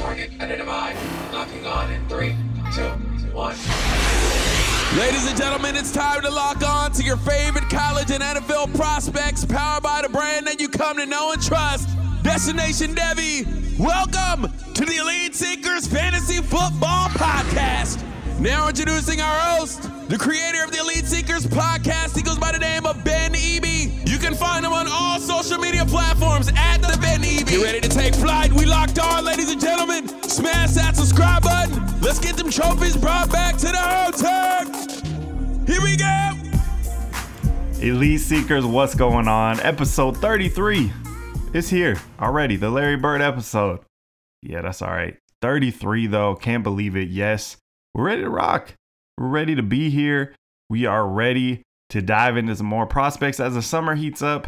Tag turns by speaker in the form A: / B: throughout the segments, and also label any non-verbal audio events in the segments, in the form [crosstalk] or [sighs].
A: Target identified. Locking on in three, two, one.
B: Ladies and gentlemen, it's time to lock on to your favorite college and NFL prospects, powered by the brand that you come to know and trust. Destination Devy, welcome to the Elite Seekers Fantasy Football Podcast. Now introducing our host, the creator of the Elite Seekers podcast. He goes by the name of You ready to take flight? We locked on, ladies and gentlemen. Smash that subscribe button. Let's get them trophies brought back to the hotel. Here we go.
C: Elite Seekers, what's going on? Episode 33 is here already. The Larry Bird episode. Yeah, that's all right. 33 though. Can't believe it. Yes, we're ready to rock. We're ready to be here. We are ready to dive into some more prospects as the summer heats up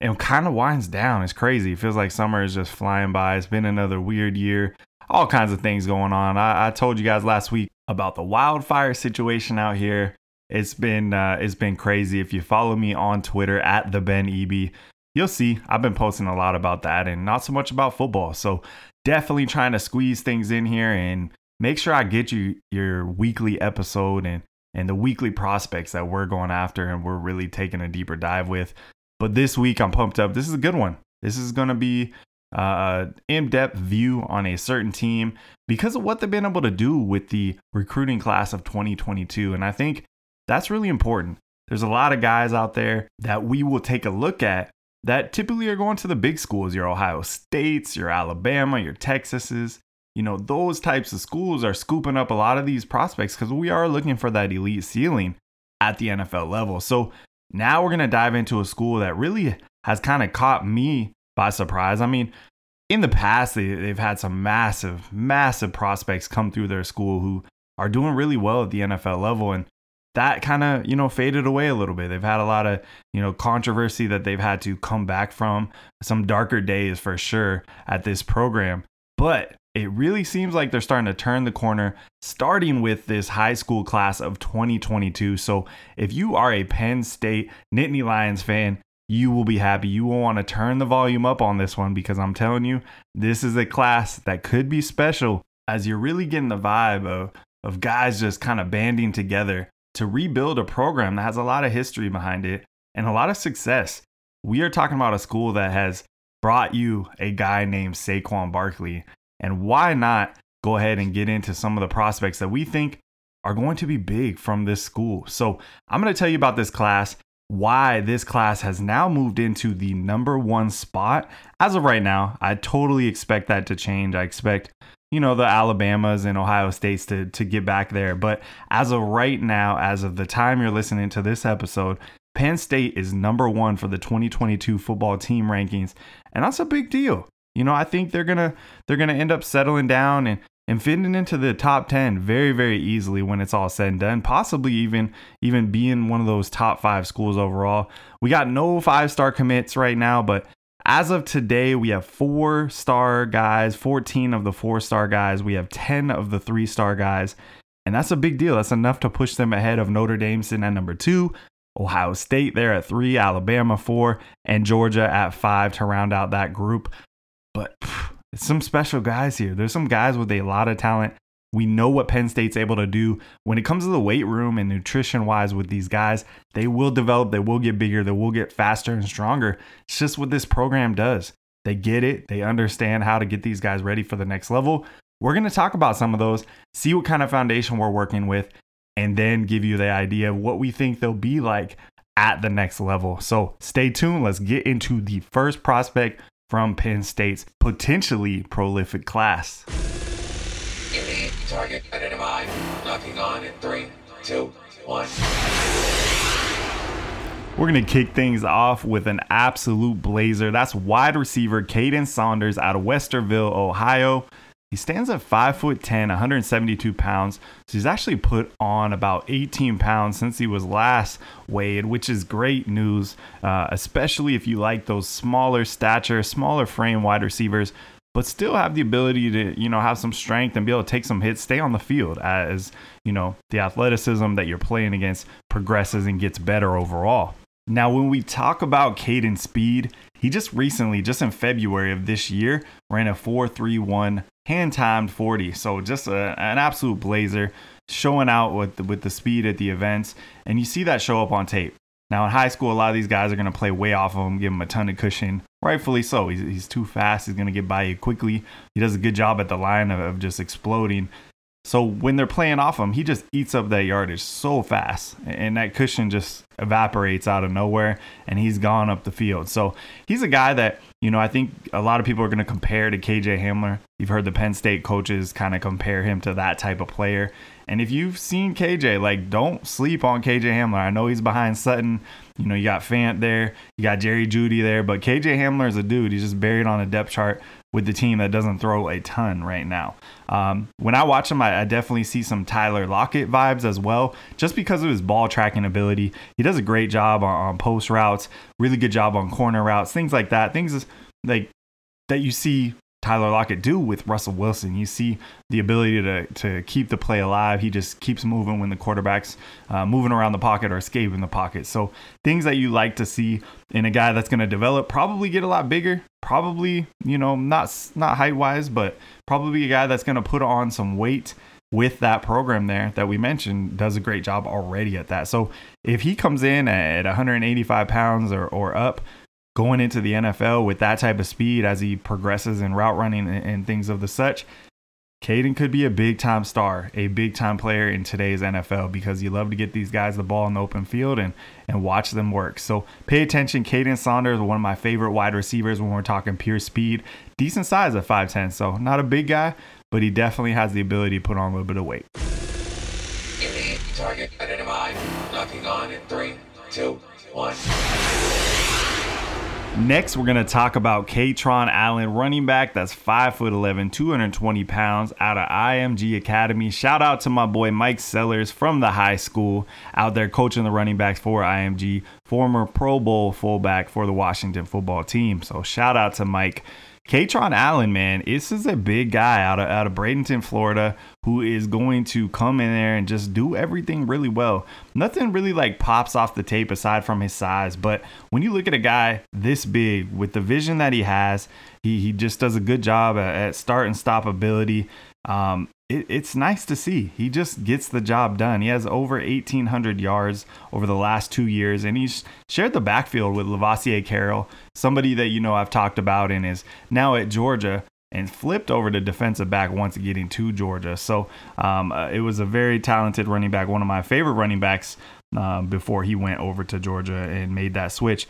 C: and kind of winds down. It's crazy. It feels like summer is just flying by. It's been another weird year. All kinds of things going on. I, I told you guys last week about the wildfire situation out here. It's been uh, it's been crazy. If you follow me on Twitter at the Ben Eby, you'll see I've been posting a lot about that and not so much about football. So definitely trying to squeeze things in here and make sure I get you your weekly episode and and the weekly prospects that we're going after and we're really taking a deeper dive with. But this week I'm pumped up. This is a good one. This is going to be uh, in-depth view on a certain team because of what they've been able to do with the recruiting class of 2022 and I think that's really important. There's a lot of guys out there that we will take a look at that typically are going to the big schools, your Ohio States, your Alabama, your Texases. You know, those types of schools are scooping up a lot of these prospects because we are looking for that elite ceiling at the NFL level. So now we're going to dive into a school that really has kind of caught me by surprise. I mean, in the past, they, they've had some massive, massive prospects come through their school who are doing really well at the NFL level. And that kind of you know faded away a little bit they've had a lot of you know controversy that they've had to come back from some darker days for sure at this program but it really seems like they're starting to turn the corner starting with this high school class of 2022 so if you are a penn state nittany lions fan you will be happy you will want to turn the volume up on this one because i'm telling you this is a class that could be special as you're really getting the vibe of of guys just kind of banding together to rebuild a program that has a lot of history behind it and a lot of success. We are talking about a school that has brought you a guy named Saquon Barkley. And why not go ahead and get into some of the prospects that we think are going to be big from this school? So, I'm going to tell you about this class, why this class has now moved into the number one spot. As of right now, I totally expect that to change. I expect you know the Alabamas and Ohio States to to get back there. But as of right now, as of the time you're listening to this episode, Penn State is number one for the 2022 football team rankings, and that's a big deal. You know, I think they're gonna they're gonna end up settling down and and fitting into the top 10 very very easily when it's all said and done possibly even even being one of those top five schools overall we got no five star commits right now but as of today, we have four star guys, 14 of the four star guys. We have 10 of the three star guys. And that's a big deal. That's enough to push them ahead of Notre Dame sitting at number two, Ohio State there at three, Alabama four, and Georgia at five to round out that group. But pff, [sighs] some special guys here. There's some guys with a lot of talent we know what Penn State's able to do when it comes to the weight room and nutrition wise with these guys. They will develop, they will get bigger, they will get faster and stronger. It's just what this program does. They get it. They understand how to get these guys ready for the next level. We're going to talk about some of those, see what kind of foundation we're working with, and then give you the idea of what we think they'll be like at the next level. So stay tuned. Let's get into the first prospect from Penn State's potentially prolific class.
A: Target identified. Locking on in three, two, one.
C: We're going to kick things off with an absolute blazer. That's wide receiver Kaden Saunders out of Westerville, Ohio. He stands at 5 foot 10, 172 pounds. So he's actually put on about 18 pounds since he was last weighed, which is great news, uh, especially if you like those smaller stature, smaller frame wide receivers, but still have the ability to, you know, have some strength and be able to take some hits, stay on the field as, you know, the athleticism that you're playing against progresses and gets better overall. Now, when we talk about Kaden speed, he just recently, just in February of this year, ran a 4.31 hand timed 40. So just a, an absolute blazer, showing out with the, with the speed at the events, and you see that show up on tape. Now in high school, a lot of these guys are going to play way off of him, give him a ton of cushion. Rightfully so. He's, he's too fast. He's going to get by you quickly. He does a good job at the line of, of just exploding. So when they're playing off him, he just eats up that yardage so fast, and that cushion just evaporates out of nowhere, and he's gone up the field. So he's a guy that you know I think a lot of people are going to compare to KJ Hamler. You've heard the Penn State coaches kind of compare him to that type of player. And if you've seen KJ, like don't sleep on KJ Hamler. I know he's behind Sutton. You know you got Fant there, you got Jerry Jeudy there, but KJ Hamler is a dude. He's just buried on a depth chart with the team that doesn't throw a ton right now. Um, when I watch him, I, I, definitely see some Tyler Lockett vibes as well, just because of his ball tracking ability. He does a great job on, on post routes, really good job on corner routes, things like that. Things like that you see Tyler Lockett do with Russell Wilson. You see the ability to, to keep the play alive. He just keeps moving when the quarterback's uh, moving around the pocket or escaping the pocket. So things that you like to see in a guy that's going to develop, probably get a lot bigger. Probably, you know, not not height wise, but probably a guy that's going to put on some weight with that program there that we mentioned does a great job already at that. So if he comes in at 185 pounds or, or up, going into the NFL with that type of speed as he progresses in route running and, and things of the such, Kaden could be a big time star, a big time player in today's NFL because you love to get these guys the ball in the open field and and watch them work. So pay attention. Kaden Saunders, one of my favorite wide receivers when we're talking pure speed, decent size at 5'10, so not a big guy, but he definitely has the ability to put on a little bit of weight.
A: Target identified. Locking on in three, two, one.
C: Next, we're going to talk about Kaytron Allen, running back that's 5 foot 11, 220 pounds out of IMG Academy. Shout out to my boy Mike Sellers from the high school out there coaching the running backs for IMG, former Pro Bowl fullback for the Washington football team. So, shout out to Mike. Kaytron Allen, man, this is a big guy out of out of Bradenton, Florida, who is going to come in there and just do everything really well. Nothing really like pops off the tape aside from his size, but when you look at a guy this big with the vision that he has, he he just does a good job at, at start and stop ability. Um, it, it's nice to see. He just gets the job done. He has over 1,800 yards over the last two years, and he's shared the backfield with Lovasea Carroll, somebody that you know I've talked about and is now at Georgia and flipped over to defensive back once getting to Georgia. So um, uh, it was a very talented running back, one of my favorite running backs uh, before he went over to Georgia and made that switch.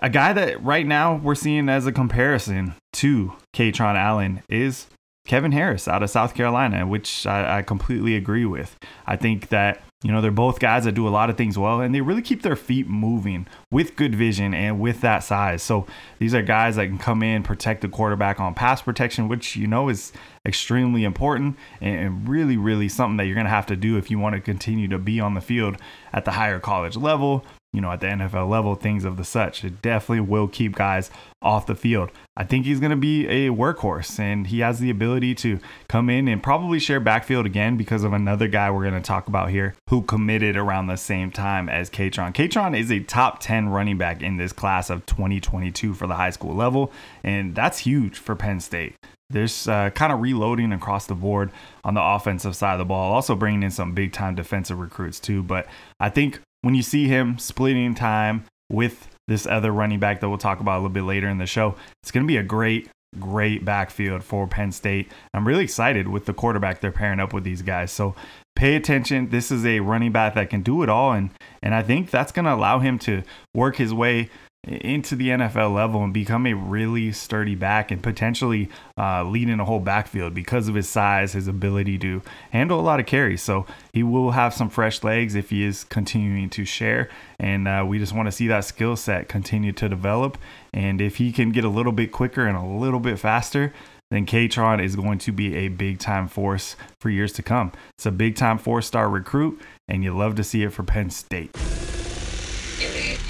C: A guy that right now we're seeing as a comparison to Kaytron Allen is Kevin Harris out of South Carolina, which I, I, completely agree with. I think that, you know, they're both guys that do a lot of things well and they really keep their feet moving with good vision and with that size. So these are guys that can come in, protect the quarterback on pass protection, which, you know, is extremely important and really, really something that you're going to have to do if you want to continue to be on the field at the higher college level you know, at the NFL level, things of the such. It definitely will keep guys off the field. I think he's going to be a workhorse and he has the ability to come in and probably share backfield again because of another guy we're going to talk about here who committed around the same time as Kaytron. Kaytron is a top 10 running back in this class of 2022 for the high school level, and that's huge for Penn State. There's uh, kind of reloading across the board on the offensive side of the ball, also bringing in some big time defensive recruits too. But I think when you see him splitting time with this other running back that we'll talk about a little bit later in the show. It's going to be a great, great backfield for Penn State. I'm really excited with the quarterback they're pairing up with these guys. So pay attention. This is a running back that can do it all, and and I think that's going to allow him to work his way into the NFL level and become a really sturdy back and potentially uh, lead in a whole backfield because of his size, his ability to handle a lot of carries. So he will have some fresh legs if he is continuing to share. And uh, we just want to see that skill set continue to develop. And if he can get a little bit quicker and a little bit faster, then Kaytron is going to be a big time force for years to come. It's a big time four star recruit, and you love to see it for Penn State.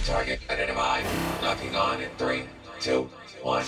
A: target identified. Locking on in three, two, one.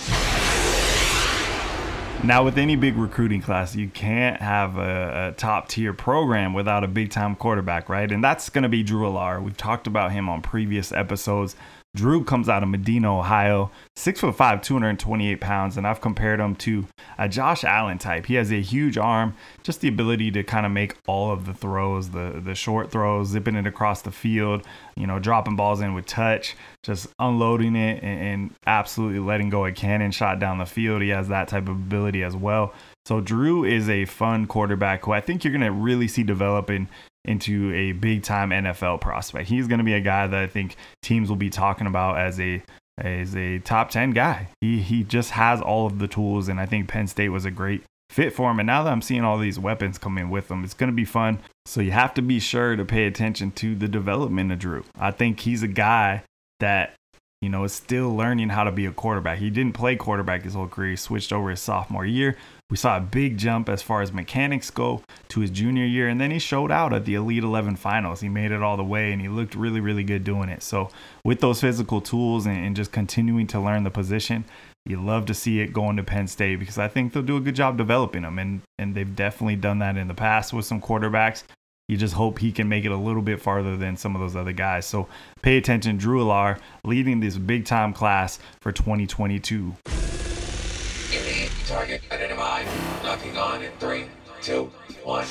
C: Now, with any big recruiting class, you can't have a, a top tier program without a big time quarterback, right? And that's going to be Drew Allar. We've talked about him on previous episodes. Drew comes out of Medina, Ohio, six foot five, 228 pounds, and I've compared him to a Josh Allen type. He has a huge arm, just the ability to kind of make all of the throws, the the short throws, zipping it across the field, you know, dropping balls in with touch, just unloading it and, and absolutely letting go a cannon shot down the field. He has that type of ability as well. So Drew is a fun quarterback who I think you're going to really see develop in into a big time NFL prospect. He's going to be a guy that I think teams will be talking about as a as a top 10 guy. He he just has all of the tools and I think Penn State was a great fit for him and now that I'm seeing all these weapons come in with him, it's going to be fun. So you have to be sure to pay attention to the development of Drew. I think he's a guy that you know, is still learning how to be a quarterback. He didn't play quarterback his whole career. He switched over his sophomore year. We saw a big jump as far as mechanics go to his junior year, and then he showed out at the Elite 11 finals. He made it all the way, and he looked really, really good doing it. So, with those physical tools and, and just continuing to learn the position, you love to see it going to Penn State because I think they'll do a good job developing him, and and they've definitely done that in the past with some quarterbacks. You just hope he can make it a little bit farther than some of those other guys. So pay attention. Drew Allar leading this big time class for 2022.
A: Target identified. Locking on in three, two, one.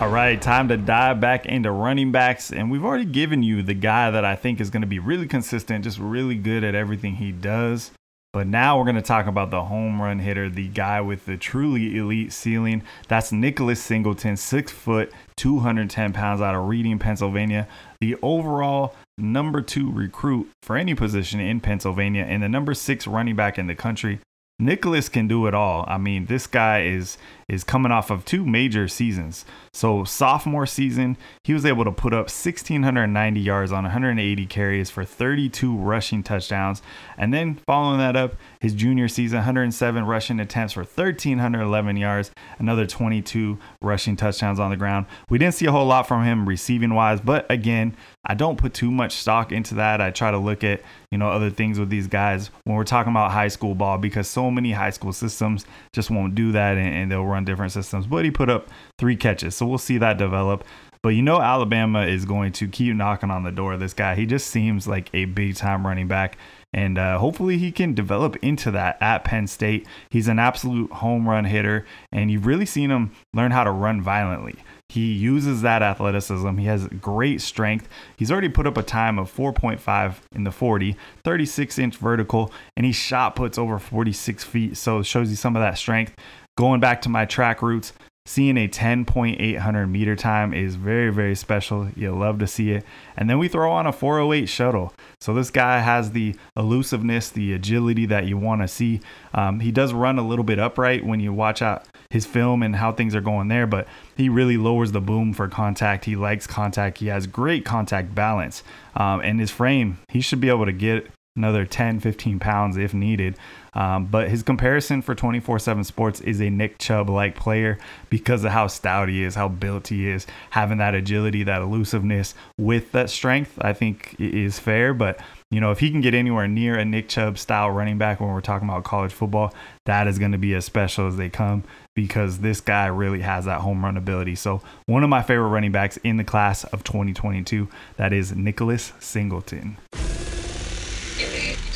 C: All right, time to dive back into running backs. And we've already given you the guy that I think is going to be really consistent, just really good at everything he does. But now we're going to talk about the home run hitter, the guy with the truly elite ceiling. That's Nicholas Singleton, six foot, 210 pounds out of Reading, Pennsylvania. The overall number two recruit for any position in Pennsylvania and the number six running back in the country. Nicholas can do it all. I mean, this guy is is coming off of two major seasons. So sophomore season, he was able to put up 1690 yards on 180 carries for 32 rushing touchdowns, and then following that up, his junior season, 107 rushing attempts for 1311 yards, another 22 rushing touchdowns on the ground. We didn't see a whole lot from him receiving wise, but again, I don't put too much stock into that. I try to look at, you know, other things with these guys when we're talking about high school ball because so many high school systems just won't do that and, and they'll run different systems. But he put up three catches. So we'll see that develop. But you know, Alabama is going to keep knocking on the door this guy. He just seems like a big time running back. And uh, hopefully he can develop into that at Penn State. He's an absolute home run hitter, and you've really seen him learn how to run violently. He uses that athleticism. He has great strength. He's already put up a time of 4.5 in the 40, 36 inch vertical, and he shot puts over 46 feet. So it shows you some of that strength. Going back to my track roots, seeing a 10.800 meter time is very, very special. You'll love to see it. And then we throw on a 408 shuttle. So this guy has the elusiveness, the agility that you want to see. Um, he does run a little bit upright when you watch out his film and how things are going there, but he really lowers the boom for contact. He likes contact. He has great contact balance. Um, and his frame, he should be able to get another 10, 15 pounds if needed. Um, but his comparison for 24 7 sports is a Nick Chubb like player because of how stout he is, how built he is, having that agility, that elusiveness with that strength, I think is fair. But, you know, if he can get anywhere near a Nick Chubb style running back when we're talking about college football, that is going to be as special as they come because this guy really has that home run ability. So, one of my favorite running backs in the class of 2022, that is Nicholas Singleton.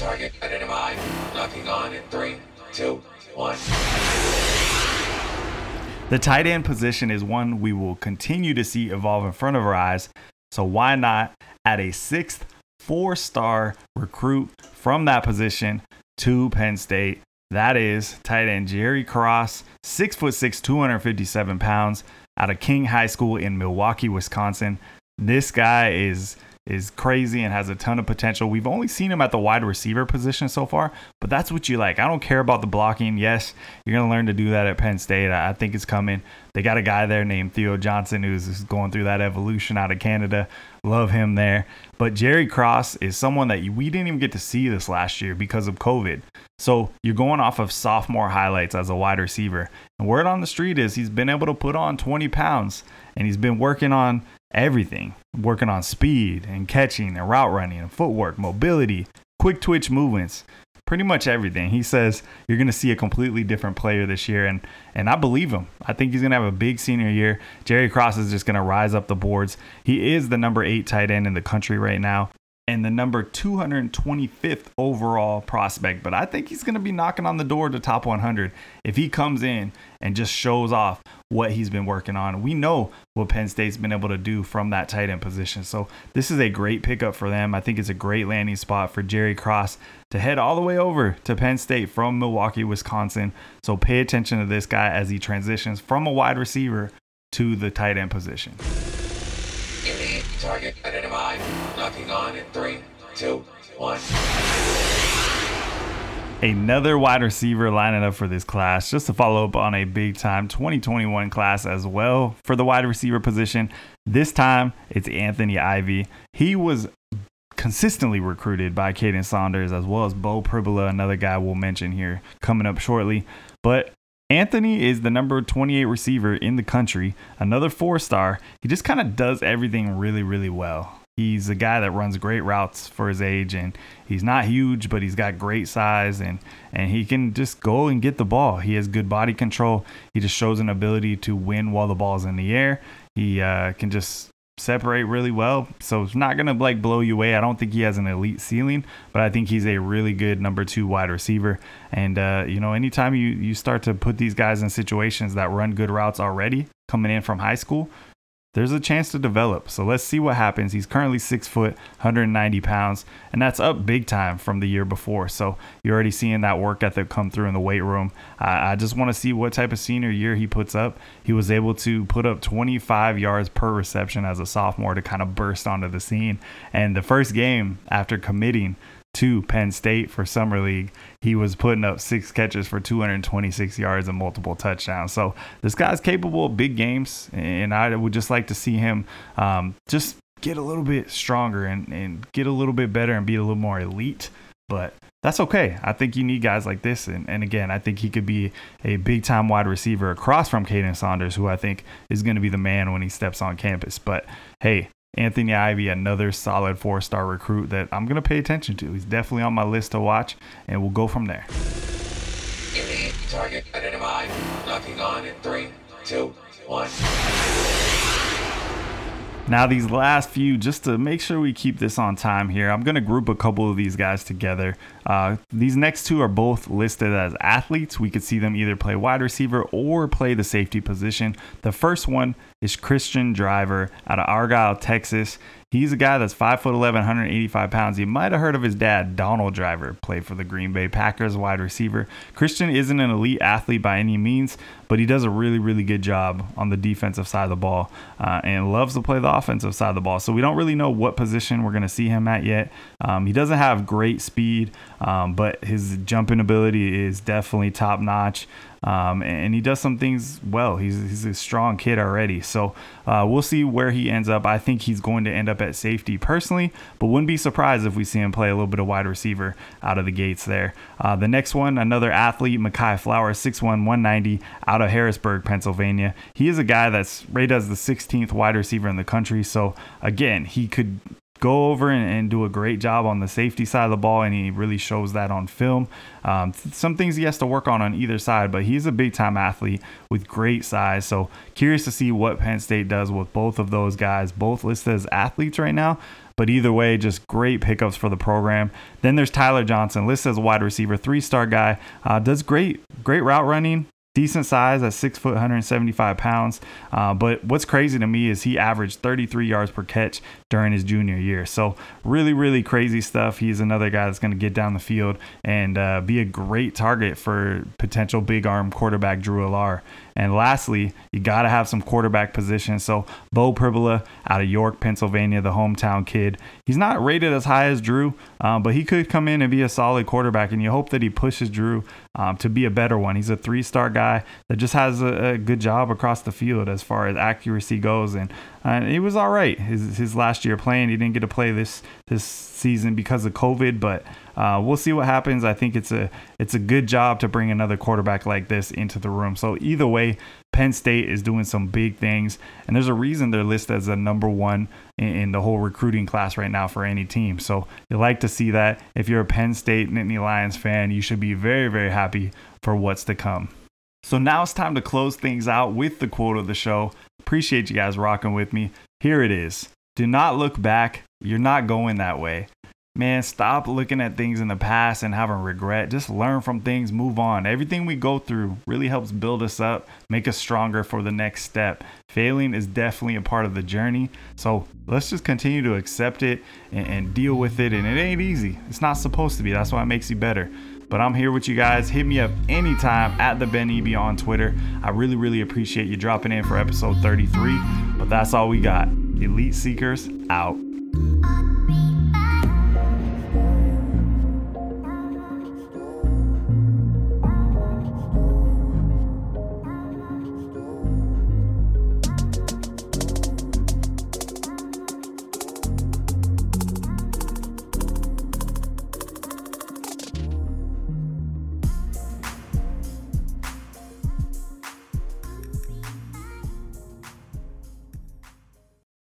A: Target identified. Locking on in three, two, one.
C: The tight end position is one we will continue to see evolve in front of our eyes. So why not add a sixth four star recruit from that position to Penn State. That is tight end Jerry Cross, six foot six, 257 pounds, out of King High School in Milwaukee, Wisconsin. This guy is is crazy and has a ton of potential. We've only seen him at the wide receiver position so far, but that's what you like. I don't care about the blocking. Yes, you're going to learn to do that at Penn State. I think it's coming. They got a guy there named Theo Johnson who's going through that evolution out of Canada. Love him there. But Jerry Cross is someone that we didn't even get to see this last year because of COVID. So you're going off of sophomore highlights as a wide receiver. And word on the street is he's been able to put on 20 pounds and he's been working on everything working on speed and catching and route running and footwork, mobility, quick twitch movements, pretty much everything. He says you're going to see a completely different player this year and and I believe him. I think he's going to have a big senior year. Jerry Cross is just going to rise up the boards. He is the number 8 tight end in the country right now and the number 225th overall prospect. But I think he's going to be knocking on the door to top 100 if he comes in and just shows off what he's been working on. We know what Penn State's been able to do from that tight end position. So this is a great pickup for them. I think it's a great landing spot for Jerry Cross to head all the way over to Penn State from Milwaukee, Wisconsin. So pay attention to this guy as he transitions from a wide receiver to the tight end position.
A: Target identified. On in three, two, one.
C: Another wide receiver lining up for this class, just to follow up on a big time 2021 class as well for the wide receiver position. This time it's Anthony Ivey. He was consistently recruited by Kaden Saunders as well as Beau Pribula, another guy we'll mention here coming up shortly. But Anthony is the number 28 receiver in the country, another four star. He just kind of does everything really, really well. He's a guy that runs great routes for his age, and he's not huge, but he's got great size, and and he can just go and get the ball. He has good body control. He just shows an ability to win while the ball's in the air. He uh, can just separate really well. So it's not gonna like blow you away. I don't think he has an elite ceiling, but I think he's a really good number two wide receiver. And uh, you know, anytime you you start to put these guys in situations that run good routes already, coming in from high school, there's a chance to develop. So let's see what happens. He's currently six foot, 190 pounds, and that's up big time from the year before. So you're already seeing that work ethic come through in the weight room. I just want to see what type of senior year he puts up. He was able to put up 25 yards per reception as a sophomore to kind of burst onto the scene. And the first game after committing to Penn State for Summer League, he was putting up six catches for 226 yards and multiple touchdowns. So this guy's capable of big games, and I would just like to see him um, just get a little bit stronger and, and get a little bit better and be a little more elite. But that's okay. I think you need guys like this. And, and again, I think he could be a big time wide receiver across from Kaden Saunders, who I think is going to be the man when he steps on campus. But hey, Anthony Ivey, another solid four star recruit that I'm going to pay attention to. He's definitely on my list to watch, and we'll go from there.
A: target identified. Locking on in three, two, one.
C: Now, these last few, just to make sure we keep this on time here, I'm going to group a couple of these guys together. Uh, these next two are both listed as athletes. We could see them either play wide receiver or play the safety position. The first one is Cristian Driver out of Argyle, Texas. He's a guy that's 5'11, 185 pounds. You might have heard of his dad, Donald Driver, played for the Green Bay Packers, wide receiver. Cristian isn't an elite athlete by any means, but he does a really, really good job on the defensive side of the ball uh, and loves to play the offensive side of the ball. So we don't really know what position we're going to see him at yet. Um, he doesn't have great speed, um, but his jumping ability is definitely top notch. Um, and he does some things well. He's, he's a strong kid already. So uh, we'll see where he ends up. I think he's going to end up at safety personally, but wouldn't be surprised if we see him play a little bit of wide receiver out of the gates there. Uh, the next one, another athlete, Mehki Flowers, 6'1, 190, out of Harrisburg, Pennsylvania. He is a guy that's rated as the 16th wide receiver in the country. So again, he could go over and, and, do a great job on the safety side of the ball, and he really shows that on film. Um, some things he has to work on on either side, but he's a big time athlete with great size. So curious to see what Penn State does with both of those guys, both listed as athletes right now. But either way, just great pickups for the program. Then there's Tyler Johnson, listed as a wide receiver, three star guy, uh, does great, great route running, decent size at six foot, 175 pounds. Uh, but what's crazy to me is he averaged 33 yards per catch during his junior year. So really, really crazy stuff. He's another guy that's going to get down the field and uh, be a great target for potential big arm quarterback Drew Allar. And lastly, you got to have some quarterback position. So Beau Pribula out of York, Pennsylvania, the hometown kid. He's not rated as high as Drew, um, but he could come in and be a solid quarterback. And you hope that he pushes Drew um, to be a better one. He's a three-star guy that just has a, a, good job across the field as far as accuracy goes. And uh, he was all right his, his last year playing. He didn't get to play this this season because of COVID, but uh, we'll see what happens. I think it's a it's a good job to bring another quarterback like this into the room. So either way, Penn State is doing some big things, and there's a reason they're listed as the number one in, in, the whole recruiting class right now for any team. So you like to see that. If you're a Penn State Nittany Lions fan, you should be very very happy for what's to come. So now it's time to close things out with the quote of the show. Appreciate you guys rocking with me. Here it is. Do not look back. You're not going that way man, stop looking at things in the past and having regret. Just learn from things, move on. Everything we go through really helps build us up, make us stronger for the next step. Failing is definitely a part of the journey. So let's just continue to accept it and, and deal with it. And it ain't easy. It's not supposed to be. That's why it makes you better. But I'm here with you guys. Hit me up anytime at the Ben Eby on Twitter. I really, really appreciate you dropping in for episode 33. But that's all we got. Elite Seekers out.